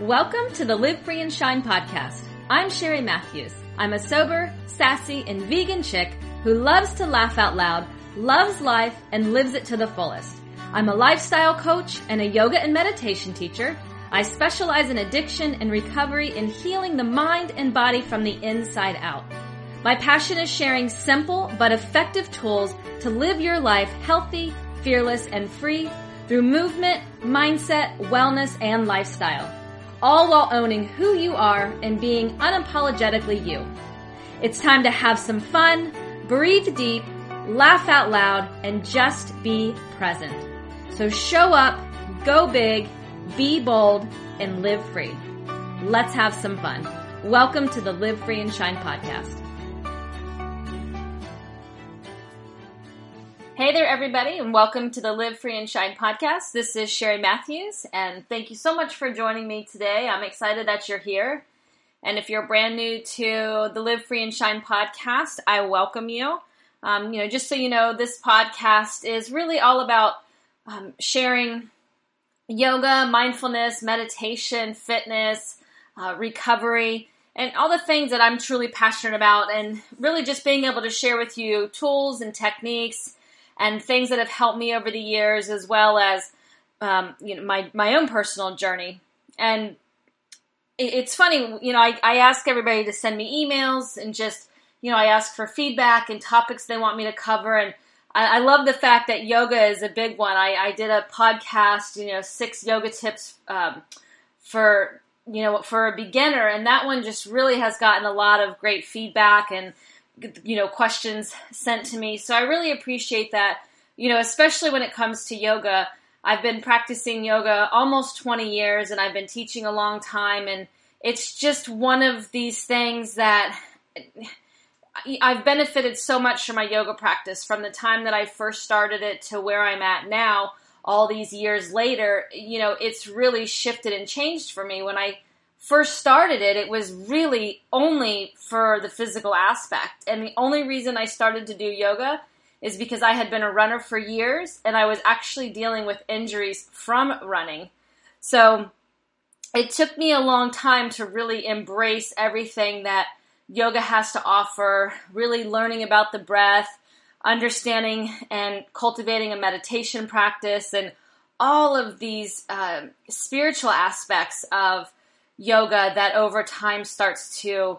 Welcome to the Live Free and Shine podcast. I'm Sheri Matthews. I'm a sober, sassy, and vegan chick who loves to laugh out loud, loves life, and lives it to the fullest. I'm a lifestyle coach and a yoga and meditation teacher. I specialize in addiction and recovery in healing the mind and body from the inside out. My passion is sharing simple but effective tools to live your life healthy, fearless, and free through movement, mindset, wellness, and lifestyle all while owning who you are and being unapologetically you. It's time to have some fun, breathe deep, laugh out loud, and just be present. So show up, go big, be bold, and live free. Let's have some fun. Welcome to the Live Free and Shine podcast. Hey there, everybody, and welcome to the Live Free and Shine podcast. This is Sheri Matthews, and thank you so much for joining me today. I'm excited that you're here. And if you're brand new to the Live Free and Shine podcast, I welcome you. Um, you know, just so you know, this podcast is really all about um, sharing yoga, mindfulness, meditation, fitness, uh, recovery, and all the things that I'm truly passionate about, and really just being able to share with you tools and techniques and things that have helped me over the years, as well as um, you know my my own personal journey. And it, it's funny, you know, I, I ask everybody to send me emails and just you know I ask for feedback and topics they want me to cover, and I, I love the fact that yoga is a big one. I, I did a podcast, you know, six yoga tips um, for you know for a beginner, and that one just really has gotten a lot of great feedback and you know questions sent to me. So I really appreciate that. You know, especially when it comes to yoga. I've been practicing yoga almost 20 years and I've been teaching a long time and it's just one of these things that I've benefited so much from my yoga practice from the time that I first started it to where I'm at now all these years later, you know, it's really shifted and changed for me when I first started it, it was really only for the physical aspect. And the only reason I started to do yoga is because I had been a runner for years and I was actually dealing with injuries from running. So it took me a long time to really embrace everything that yoga has to offer, really learning about the breath, understanding and cultivating a meditation practice, and all of these uh, spiritual aspects of yoga that over time starts to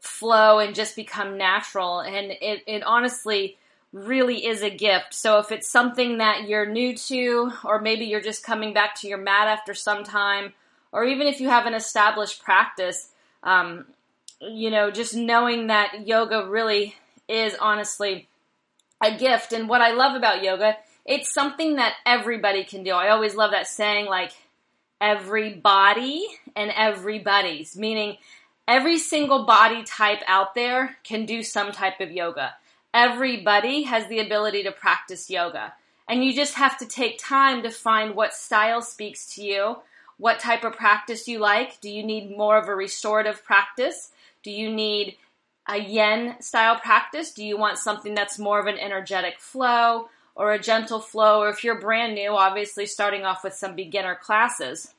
flow and just become natural. And it, it honestly really is a gift. So if it's something that you're new to, or maybe you're just coming back to your mat after some time, or even if you have an established practice, um, you know, just knowing that yoga really is honestly a gift. And what I love about yoga, it's something that everybody can do. I always love that saying, like, every body and everybody's, meaning every single body type out there can do some type of yoga. Everybody has the ability to practice yoga. And you just have to take time to find what style speaks to you, what type of practice you like. Do you need more of a restorative practice? Do you need a yin style practice? Do you want something that's more of an energetic flow? Or a gentle flow, or if you're brand new, obviously starting off with some beginner classes.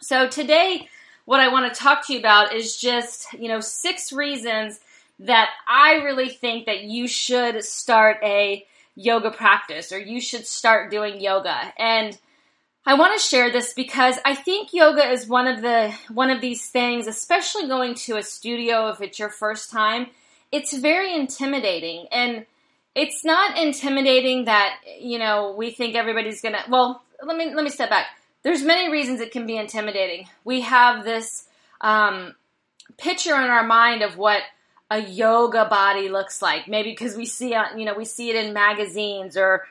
So today, what I want to talk to you about is just, you know, six reasons that I really think that you should start a yoga practice or you should start doing yoga. And I want to share this because I think yoga is one of the one of these things, especially going to a studio if it's your first time, it's very intimidating and it's not intimidating that you know we think everybody's gonna well let me let me step back. There's many reasons it can be intimidating. We have this um, picture in our mind of what a yoga body looks like. Maybe because we see uh, you know we see it in magazines or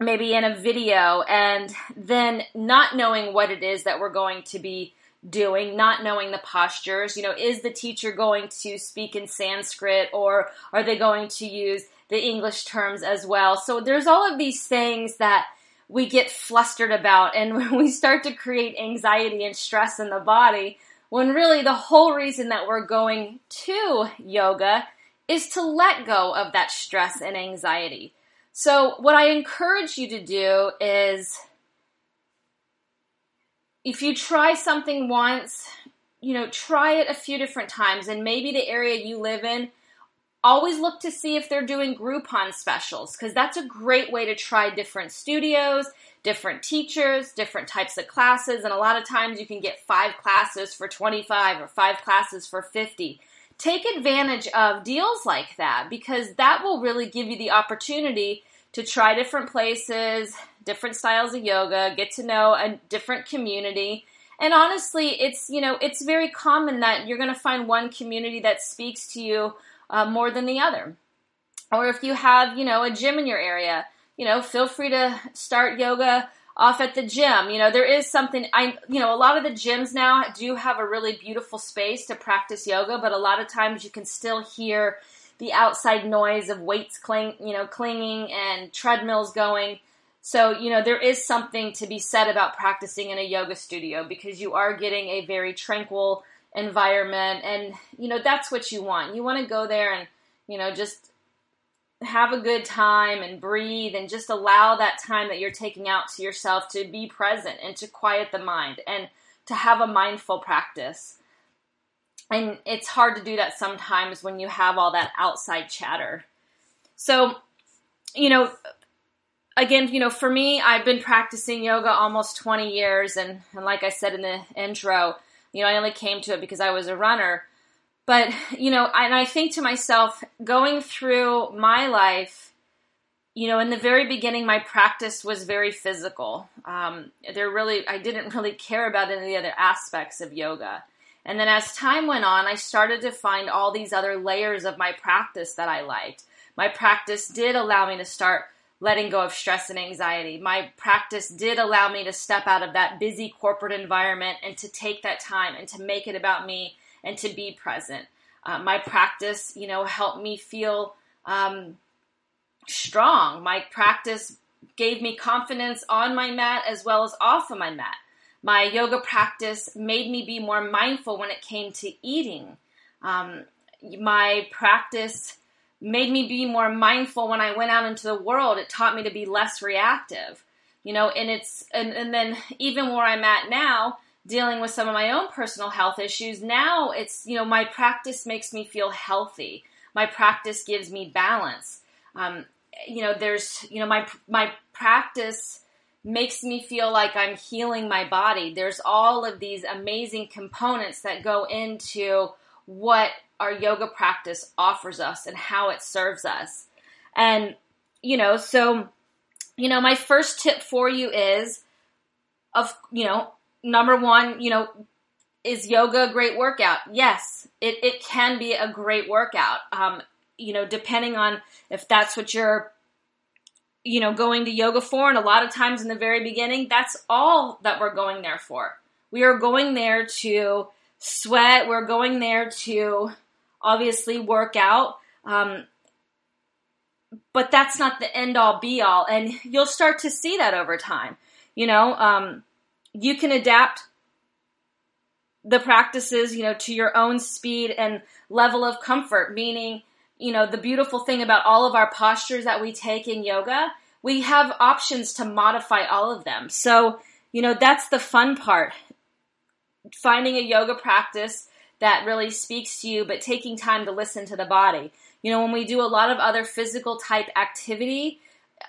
maybe in a video. And then not knowing what it is that we're going to be doing, not knowing the postures. You know, is the teacher going to speak in Sanskrit or are they going to use the English terms as well. So there's all of these things that we get flustered about and when we start to create anxiety and stress in the body when really the whole reason that we're going to yoga is to let go of that stress and anxiety. So what I encourage you to do is if you try something once, you know, try it a few different times and maybe the area you live in always look to see if they're doing Groupon specials because that's a great way to try different studios, different teachers, different types of classes, and a lot of times you can get five classes for 25 or five classes for 50. Take advantage of deals like that because that will really give you the opportunity to try different places, different styles of yoga, get to know a different community. And honestly, it's, you know, it's very common that you're going to find one community that speaks to you uh, more than the other. Or if you have, you know, a gym in your area, you know, feel free to start yoga off at the gym. You know, there is something I you know, a lot of the gyms now do have a really beautiful space to practice yoga, but a lot of times you can still hear the outside noise of weights cling, you know, clinging and treadmills going. So, you know, there is something to be said about practicing in a yoga studio because you are getting a very tranquil environment and you know that's what you want. You want to go there and you know just have a good time and breathe and just allow that time that you're taking out to yourself to be present and to quiet the mind and to have a mindful practice. And it's hard to do that sometimes when you have all that outside chatter. So you know again you know for me i've been practicing yoga almost 20 years and, and like i said in the intro you know, I only came to it because I was a runner. But, you know, and I think to myself, going through my life, you know, in the very beginning, my practice was very physical. Um, there really, I didn't really care about any of the other aspects of yoga. And then as time went on, I started to find all these other layers of my practice that I liked. My practice did allow me to start letting go of stress and anxiety. My practice did allow me to step out of that busy corporate environment and to take that time and to make it about me and to be present. Uh, my practice, you know, helped me feel um, strong. My practice gave me confidence on my mat as well as off of my mat. My yoga practice made me be more mindful when it came to eating. Um, my practice made me be more mindful when I went out into the world. It taught me to be less reactive, you know, and it's, and, and then even where I'm at now, dealing with some of my own personal health issues, now it's, you know, my practice makes me feel healthy. My practice gives me balance. Um, you know, there's, you know, my, my practice makes me feel like I'm healing my body. There's all of these amazing components that go into what our yoga practice offers us and how it serves us. And, you know, so, you know, my first tip for you is of, you know, number one, you know, is yoga a great workout? Yes, it, it can be a great workout. Um, you know, depending on if that's what you're, you know, going to yoga for. And a lot of times in the very beginning, that's all that we're going there for. We are going there to sweat. We're going there to obviously work out. Um, but that's not the end all be all. And you'll start to see that over time. You know, um, you can adapt the practices, you know, to your own speed and level of comfort, meaning, you know, the beautiful thing about all of our postures that we take in yoga, we have options to modify all of them. So, you know, that's the fun part. Finding a yoga practice that really speaks to you, but taking time to listen to the body. You know, when we do a lot of other physical type activity,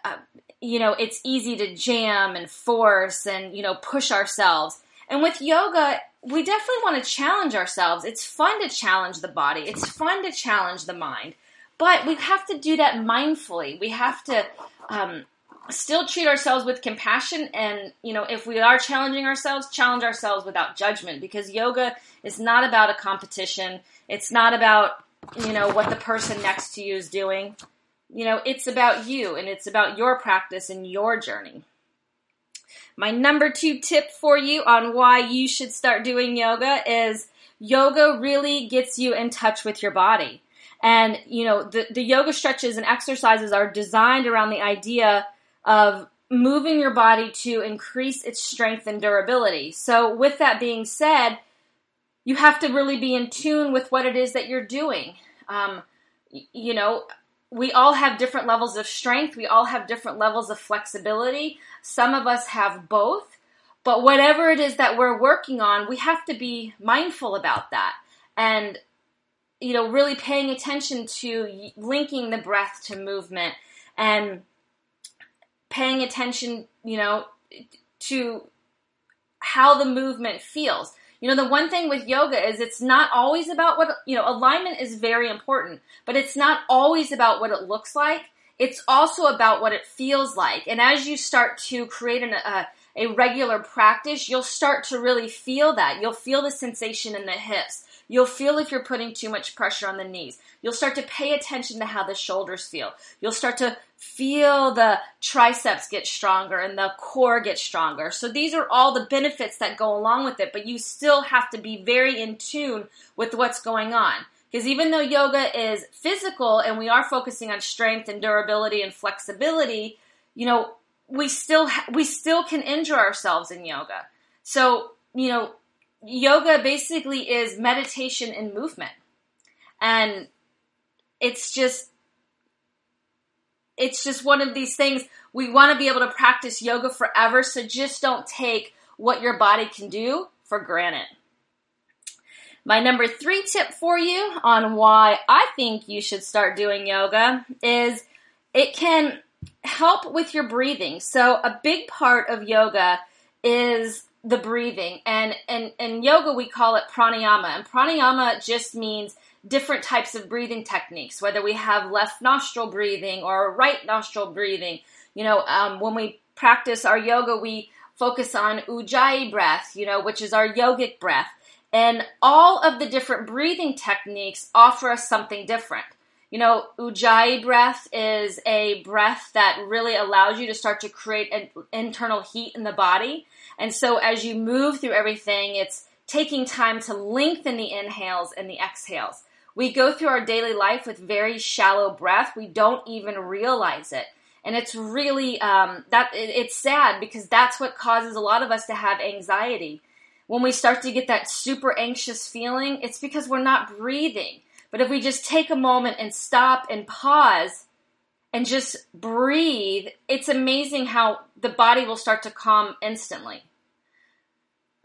uh, you know, it's easy to jam and force and, you know, push ourselves. And with yoga, we definitely want to challenge ourselves. It's fun to challenge the body, it's fun to challenge the mind. But we have to do that mindfully. We have to um, still treat ourselves with compassion and you know if we are challenging ourselves challenge ourselves without judgment because yoga is not about a competition. It's not about you know what the person next to you is doing. You know it's about you and it's about your practice and your journey. My number two tip for you on why you should start doing yoga is yoga really gets you in touch with your body. And you know the, the yoga stretches and exercises are designed around the idea of moving your body to increase its strength and durability. So, with that being said, you have to really be in tune with what it is that you're doing. Um, you know, we all have different levels of strength, we all have different levels of flexibility. Some of us have both. but whatever it is that we're working on, we have to be mindful about that. And you know, really paying attention to linking the breath to movement and paying attention, you know, to how the movement feels. You know, the one thing with yoga is it's not always about what, you know, alignment is very important, but it's not always about what it looks like. It's also about what it feels like. And as you start to create an, a, a regular practice, you'll start to really feel that. You'll feel the sensation in the hips. You'll feel if you're putting too much pressure on the knees. You'll start to pay attention to how the shoulders feel. You'll start to feel the triceps get stronger and the core get stronger. So these are all the benefits that go along with it, but you still have to be very in tune with what's going on. Because even though yoga is physical and we are focusing on strength and durability and flexibility, you know, we still ha- we still can injure ourselves in yoga. So, you know, yoga basically is meditation and movement. And it's just it's just one of these things we want to be able to practice yoga forever, so just don't take what your body can do for granted. My number 3 tip for you on why I think you should start doing yoga is it can help with your breathing. So a big part of yoga is the breathing. And and in yoga we call it pranayama. And pranayama just means different types of breathing techniques, whether we have left nostril breathing or right nostril breathing. You know, um, when we practice our yoga, we focus on ujjayi breath, you know, which is our yogic breath. And all of the different breathing techniques offer us something different. You know, Ujjayi breath is a breath that really allows you to start to create an internal heat in the body. And so as you move through everything, it's taking time to lengthen the inhales and the exhales. We go through our daily life with very shallow breath. We don't even realize it. And it's really, um, that, it, it's sad because that's what causes a lot of us to have anxiety. When we start to get that super anxious feeling, it's because we're not breathing but if we just take a moment and stop and pause and just breathe, it's amazing how the body will start to calm instantly.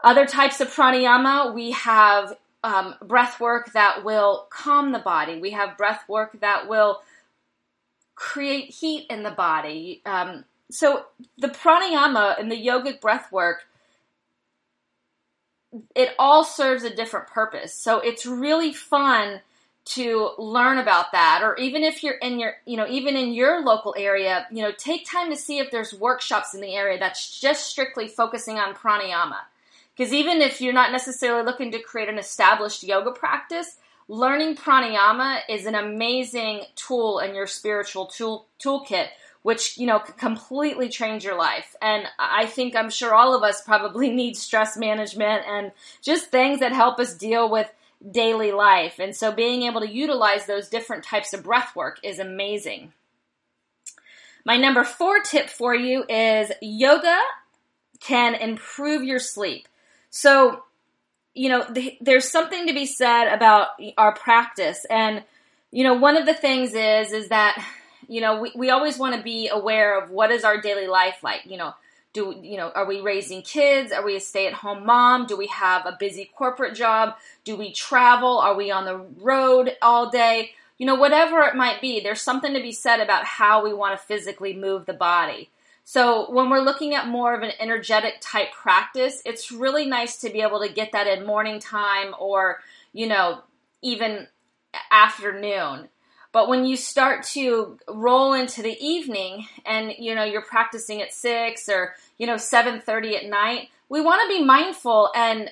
Other types of pranayama, we have um, breath work that will calm the body. We have breath work that will create heat in the body. Um, so the pranayama and the yogic breath work, it all serves a different purpose. So it's really fun to learn about that or even if you're in your you know even in your local area you know take time to see if there's workshops in the area that's just strictly focusing on pranayama. Because even if you're not necessarily looking to create an established yoga practice learning pranayama is an amazing tool in your spiritual tool toolkit which you know completely change your life. And i think i'm sure all of us probably need stress management and just things that help us deal with daily life. And so being able to utilize those different types of breath work is amazing. My number four tip for you is yoga can improve your sleep. So, you know, the, there's something to be said about our practice. And, you know, one of the things is, is that, you know, we, we always want to be aware of what is our daily life like. You know, do you know are we raising kids? Are we a stay-at-home mom? Do we have a busy corporate job? Do we travel? Are we on the road all day? You know whatever it might be there's something to be said about how we want to physically move the body. So when we're looking at more of an energetic type practice it's really nice to be able to get that in morning time or you know even afternoon but when you start to roll into the evening and you know you're practicing at 6 or you know 7:30 at night, we want to be mindful and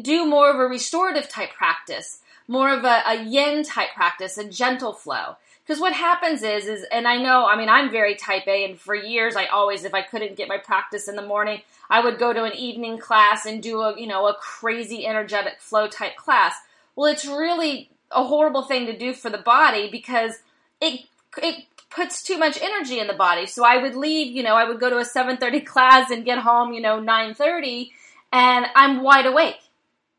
do more of a restorative type practice, more of a, a yin type practice, a gentle flow. Because what happens is, is, and I know, I mean, I'm very type A, and for years, I always, if I couldn't get my practice in the morning, I would go to an evening class and do a, you know, a crazy energetic flow type class. Well, it's really a horrible thing to do for the body because it it puts too much energy in the body. So I would leave, you know, I would go to a 7:30 class and get home, you know, 9:30 and I'm wide awake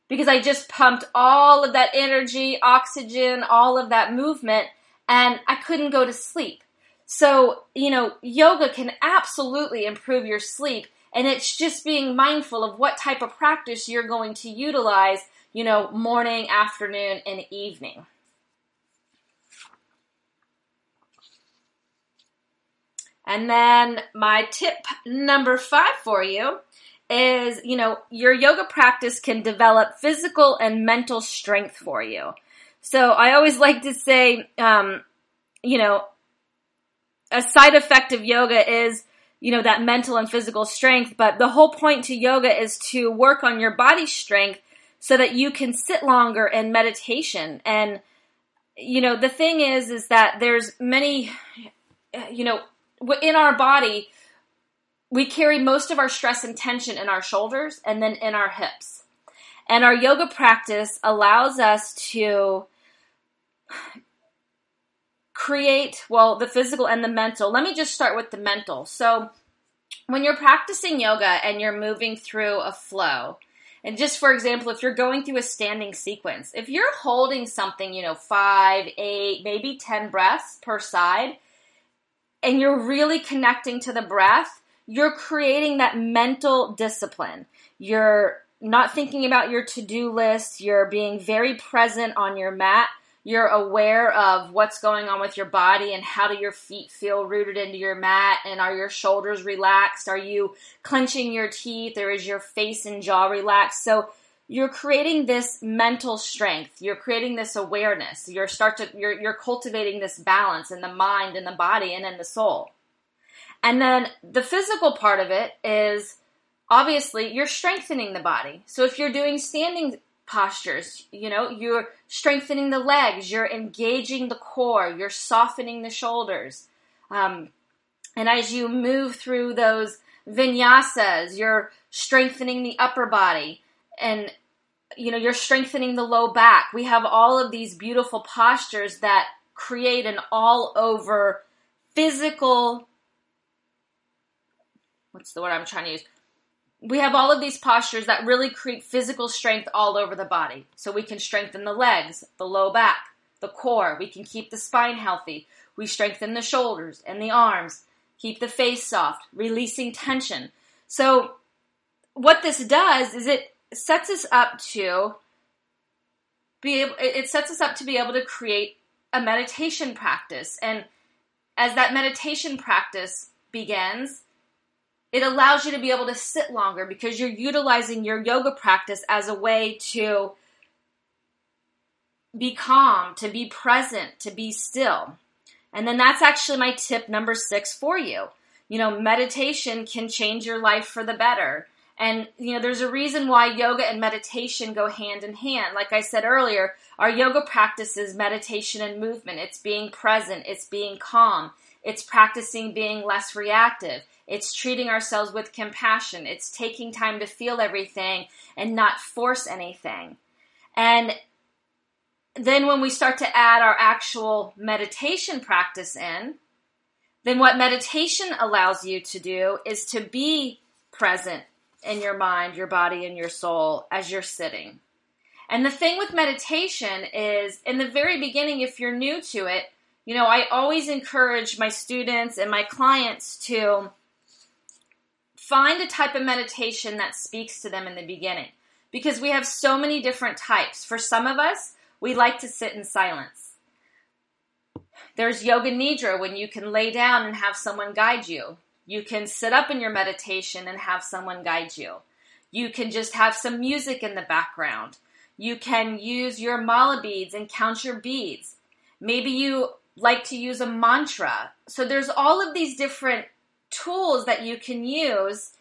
because I just pumped all of that energy, oxygen, all of that movement and I couldn't go to sleep. So, you know, yoga can absolutely improve your sleep And it's just being mindful of what type of practice you're going to utilize, you know, morning, afternoon, and evening. And then my tip number five for you is, you know, your yoga practice can develop physical and mental strength for you. So I always like to say, um, you know, a side effect of yoga is, you know, that mental and physical strength. But the whole point to yoga is to work on your body strength so that you can sit longer in meditation. And, you know, the thing is, is that there's many, you know, in our body, we carry most of our stress and tension in our shoulders and then in our hips. And our yoga practice allows us to create, well, the physical and the mental. Let me just start with the mental. So, when you're practicing yoga and you're moving through a flow, and just for example, if you're going through a standing sequence, if you're holding something, you know, five, eight, maybe 10 breaths per side, and you're really connecting to the breath, you're creating that mental discipline. You're not thinking about your to do list. You're being very present on your mat. You're aware of what's going on with your body and how do your feet feel rooted into your mat and are your shoulders relaxed? Are you clenching your teeth or is your face and jaw relaxed? So you're creating this mental strength. You're creating this awareness. You're start to you're you're cultivating this balance in the mind and the body and in the soul. And then the physical part of it is obviously you're strengthening the body. So if you're doing standing postures, you know, you're strengthening the legs, you're engaging the core, you're softening the shoulders. Um, and as you move through those vinyasas, you're strengthening the upper body and you know, you're strengthening the low back. We have all of these beautiful postures that create an all over physical what's the word I'm trying to use? We have all of these postures that really create physical strength all over the body. So we can strengthen the legs, the low back, the core. We can keep the spine healthy. We strengthen the shoulders and the arms, keep the face soft, releasing tension. So what this does is it sets us up to be able, it sets us up to be able to create a meditation practice. And as that meditation practice begins, it allows you to be able to sit longer because you're utilizing your yoga practice as a way to be calm, to be present, to be still. And then that's actually my tip number six for you. You know, meditation can change your life for the better. And, you know, there's a reason why yoga and meditation go hand in hand. Like I said earlier, our yoga practice is meditation and movement. It's being present, it's being calm, it's practicing being less reactive. It's treating ourselves with compassion. It's taking time to feel everything and not force anything. And then when we start to add our actual meditation practice in, then what meditation allows you to do is to be present in your mind, your body, and your soul as you're sitting. And the thing with meditation is, in the very beginning, if you're new to it, you know, I always encourage my students and my clients to find a type of meditation that speaks to them in the beginning because we have so many different types. For some of us, we like to sit in silence. There's yoga nidra when you can lay down and have someone guide you. You can sit up in your meditation and have someone guide you. You can just have some music in the background. You can use your mala beads and count your beads. Maybe you like to use a mantra. So there's all of these different tools that you can use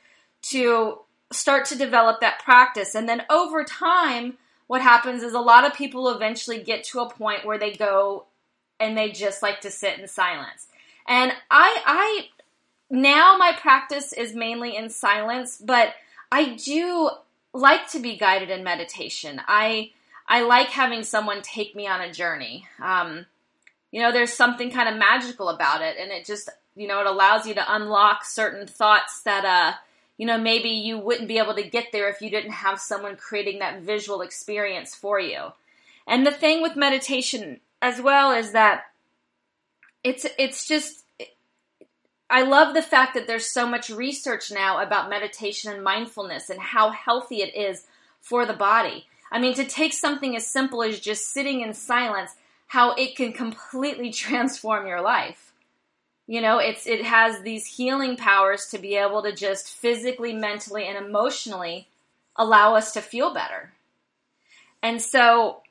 to start to develop that practice. And then over time, what happens is a lot of people eventually get to a point where they go and they just like to sit in silence. And I, I, now my practice is mainly in silence, but I do like to be guided in meditation. I, I like having someone take me on a journey. Um, you know, there's something kind of magical about it, and it just you know, it allows you to unlock certain thoughts that, uh, you know, maybe you wouldn't be able to get there if you didn't have someone creating that visual experience for you. And the thing with meditation as well is that it's it's just I, I love the fact that there's so much research now about meditation and mindfulness and how healthy it is for the body. I mean, to take something as simple as just sitting in silence, how it can completely transform your life. You know, it's it has these healing powers to be able to just physically, mentally, and emotionally allow us to feel better. And so,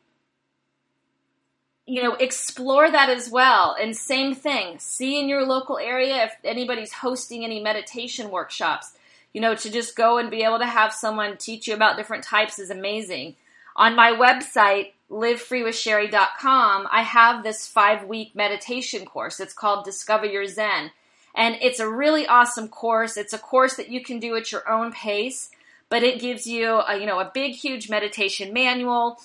you know, explore that as well. And same thing, see in your local area if anybody's hosting any meditation workshops. You know, to just go and be able to have someone teach you about different types is amazing. On my website, livefreewithsheri.com, I have this five week meditation course. It's called Discover Your Zen. And it's a really awesome course. It's a course that you can do at your own pace, but it gives you a, you know, a big, huge meditation manual.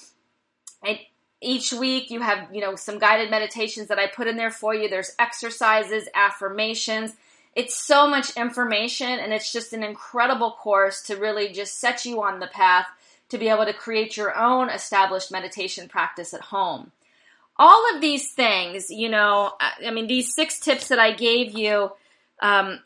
And each week you have, you know, some guided meditations that I put in there for you. There's exercises, affirmations. It's so much information and it's just an incredible course to really just set you on the path to be able to create your own established meditation practice at home. All of these things, you know, I mean, these six tips that I gave you, um,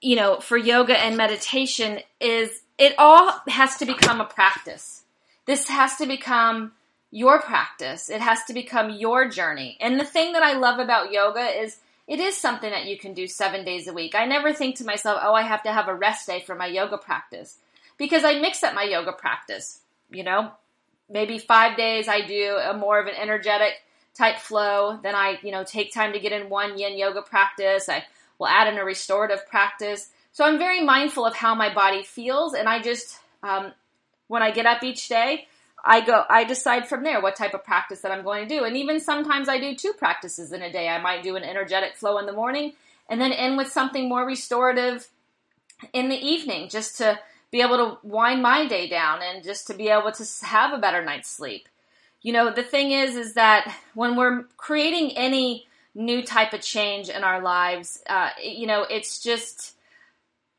you know, for yoga and meditation is it all has to become a practice. This has to become your practice. It has to become your journey. And the thing that I love about yoga is it is something that you can do seven days a week. I never think to myself, oh, I have to have a rest day for my yoga practice because I mix up my yoga practice you know, maybe five days I do a more of an energetic type flow. Then I, you know, take time to get in one yin yoga practice. I will add in a restorative practice. So I'm very mindful of how my body feels, and I just, um, when I get up each day, I go, I decide from there what type of practice that I'm going to do. And even sometimes I do two practices in a day. I might do an energetic flow in the morning and then end with something more restorative in the evening just to be able to wind my day down and just to be able to have a better night's sleep. You know, the thing is, is that when we're creating any new type of change in our lives, uh, you know, it's just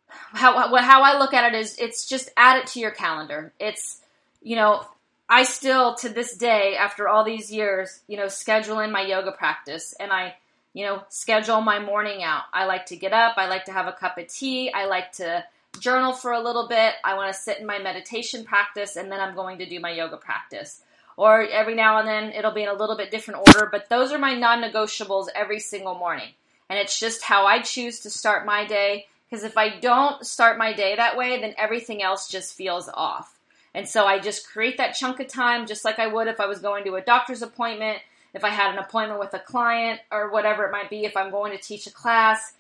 how how I look at it is it's just add it to your calendar. It's you know, I still to this day after all these years, you know, schedule in my yoga practice and I you know, schedule my morning out. I like to get up, I like to have a cup of tea, I like to journal for a little bit. I want to sit in my meditation practice and then I'm going to do my yoga practice. Or every now and then it'll be in a little bit different order, but those are my non negotiables every single morning. And it's just how I choose to start my day. Because if I don't start my day that way, then everything else just feels off. And so I just create that chunk of time just like I would if I was going to a doctor's appointment, if I had an appointment with a client, or whatever it might be, if I'm going to teach a class.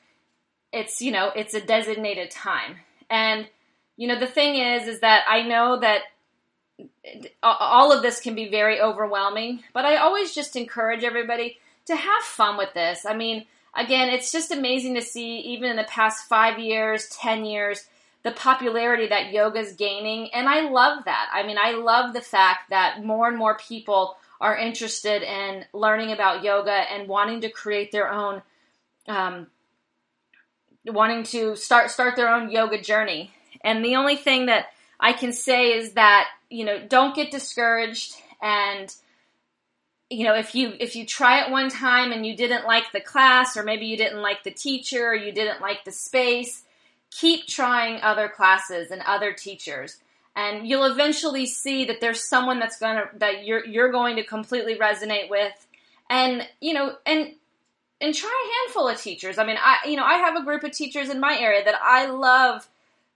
It's, you know, it's a designated time. And you know, the thing is, is that I know that all of this can be very overwhelming, but I always just encourage everybody to have fun with this. I mean, again, it's just amazing to see, even in the past five years, 10 years, the popularity that yoga is gaining. And I love that. I mean, I love the fact that more and more people are interested in learning about yoga and wanting to create their own um, wanting to start start their own yoga journey. And the only thing that I can say is that, you know, don't get discouraged and you know, if you if you try it one time and you didn't like the class or maybe you didn't like the teacher or you didn't like the space, keep trying other classes and other teachers. And you'll eventually see that there's someone that's going to that you're you're going to completely resonate with and you know and and try a handful of teachers. I mean, I you know, I have a group of teachers in my area that I love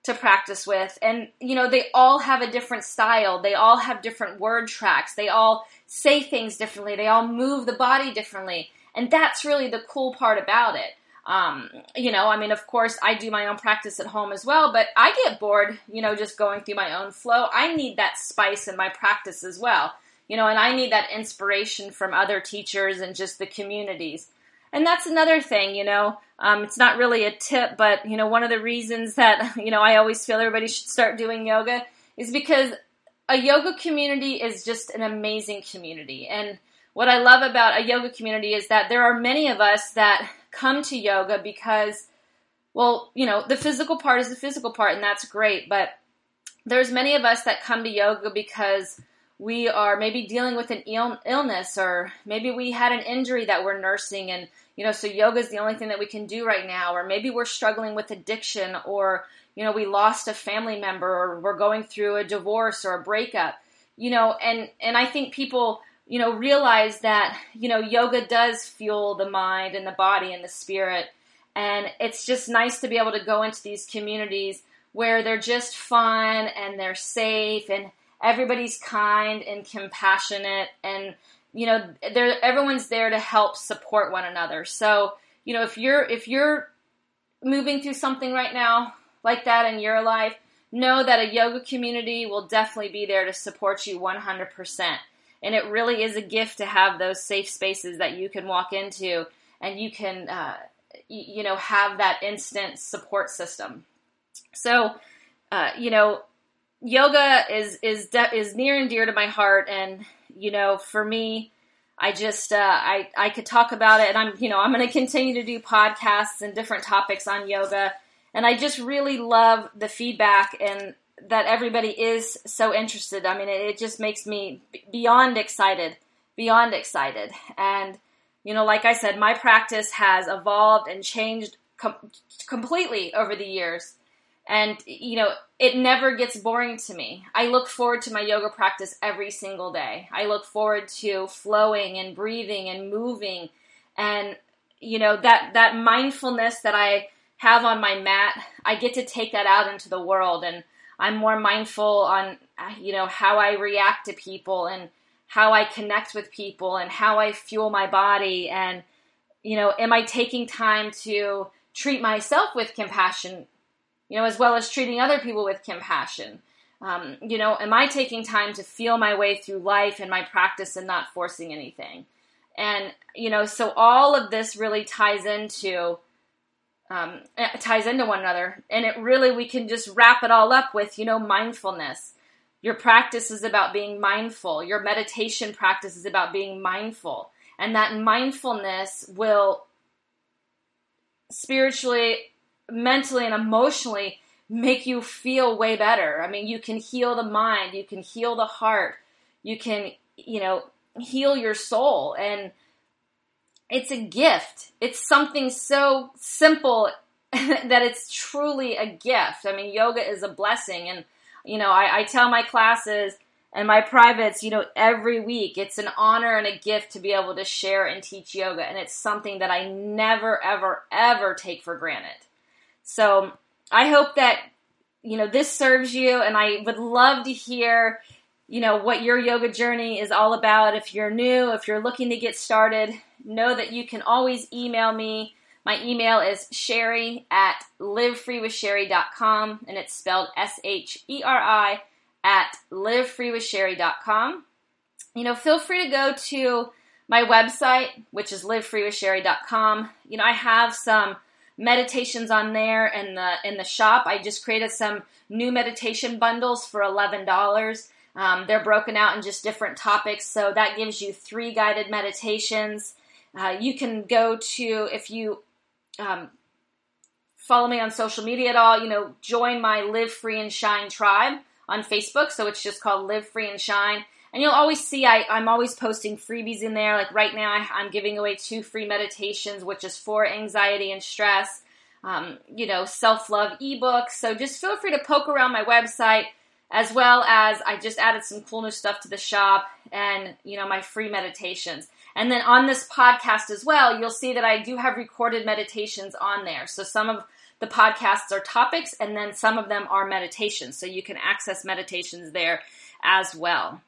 to practice with and you know, they all have a different style. They all have different word tracks. They all say things differently. They all move the body differently. And that's really the cool part about it. Um, you know, I mean, of course, I do my own practice at home as well, but I get bored, you know, just going through my own flow. I need that spice in my practice as well, you know, and I need that inspiration from other teachers and just the communities. And that's another thing, you know, um, it's not really a tip, but, you know, one of the reasons that, you know, I always feel everybody should start doing yoga is because a yoga community is just an amazing community. And what I love about a yoga community is that there are many of us that come to yoga because, well, you know, the physical part is the physical part, and that's great, but there's many of us that come to yoga because we are maybe dealing with an Ill- illness or maybe we had an injury that we're nursing and you know, so yoga is the only thing that we can do right now, or maybe we're struggling with addiction, or, you know, we lost a family member, or we're going through a divorce or a breakup, you know, and, and I think people, you know, realize that, you know, yoga does fuel the mind and the body and the spirit. And it's just nice to be able to go into these communities where they're just fun and they're safe and everybody's kind and compassionate and you know there everyone's there to help support one another. So you know if you're if you're moving through something right now like that in your life know that a yoga community will definitely be there to support you 100% and it really is a gift to have those safe spaces that you can walk into and you can uh, you know have that instant support system. So uh, you know yoga is is de- is near and dear to my heart and you know, for me, I just uh, I I could talk about it, and I'm you know I'm going to continue to do podcasts and different topics on yoga, and I just really love the feedback and that everybody is so interested. I mean, it, it just makes me beyond excited, beyond excited, and you know, like I said, my practice has evolved and changed com- completely over the years. And, you know, it never gets boring to me. I look forward to my yoga practice every single day. I look forward to flowing and breathing and moving and, you know, that, that mindfulness that I have on my mat, I get to take that out into the world and I'm more mindful on, you know, how I react to people and how I connect with people and how I fuel my body and, you know, am I taking time to treat myself with compassion you know, as well as treating other people with compassion. Um, you know, am I taking time to feel my way through life and my practice and not forcing anything? And you know, so all of this really ties into um, eh, ties into one another, and it really we can just wrap it all up with you know mindfulness. Your practice is about being mindful. Your meditation practice is about being mindful, and that mindfulness will spiritually mentally and emotionally make you feel way better. I mean, you can heal the mind, you can heal the heart, you can, you know, heal your soul. And it's a gift. It's something so simple that it's truly a gift. I mean, yoga is a blessing. And, you know, I, I tell my classes, and my privates, you know, every week. It's an honor and a gift to be able to share and teach yoga. And it's something that I never, ever, ever take for granted. So I hope that, you know, this serves you and I would love to hear, you know, what your yoga journey is all about. If you're new, if you're looking to get started, know that you can always email me. My email is sheri at livefreewithsheri.com and it's spelled S H E R I at livefreewithsheri.com. You know, feel free to go to my website, which is livefreewithsheri.com. You know, I have some meditations on there in the in the shop. I just created some new meditation bundles for eleven dollars. Um, they're broken out in just different topics, so that gives you three guided meditations. Uh, you can go to if you um, follow me on social media at all. You know, join my Live Free and Shine tribe on Facebook. So it's just called Live Free and Shine. And you'll always see I, am always posting freebies in there. Like right now, I, am giving away two free meditations, which is for anxiety and stress. Um, you know, self love ebooks. So just feel free to poke around my website, as well as I just added some cool new stuff to the shop and you know my free meditations. And then on this podcast as well, you'll see that I do have recorded meditations on there. So some of the podcasts are topics, and then some of them are meditations. So you can access meditations there as well.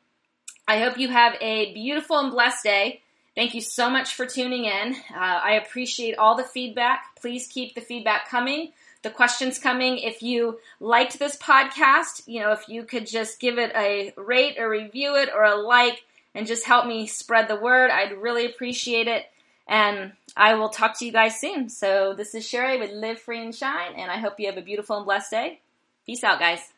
I hope you have a beautiful and blessed day. Thank you so much for tuning in. Uh, I appreciate all the feedback. Please keep the feedback coming, the questions coming. If you liked this podcast, you know, if you could just give it a rate or review it or a like and just help me spread the word, I'd really appreciate it. And I will talk to you guys soon. So this is Sheri with Live Free and Shine, and I hope you have a beautiful and blessed day. Peace out, guys.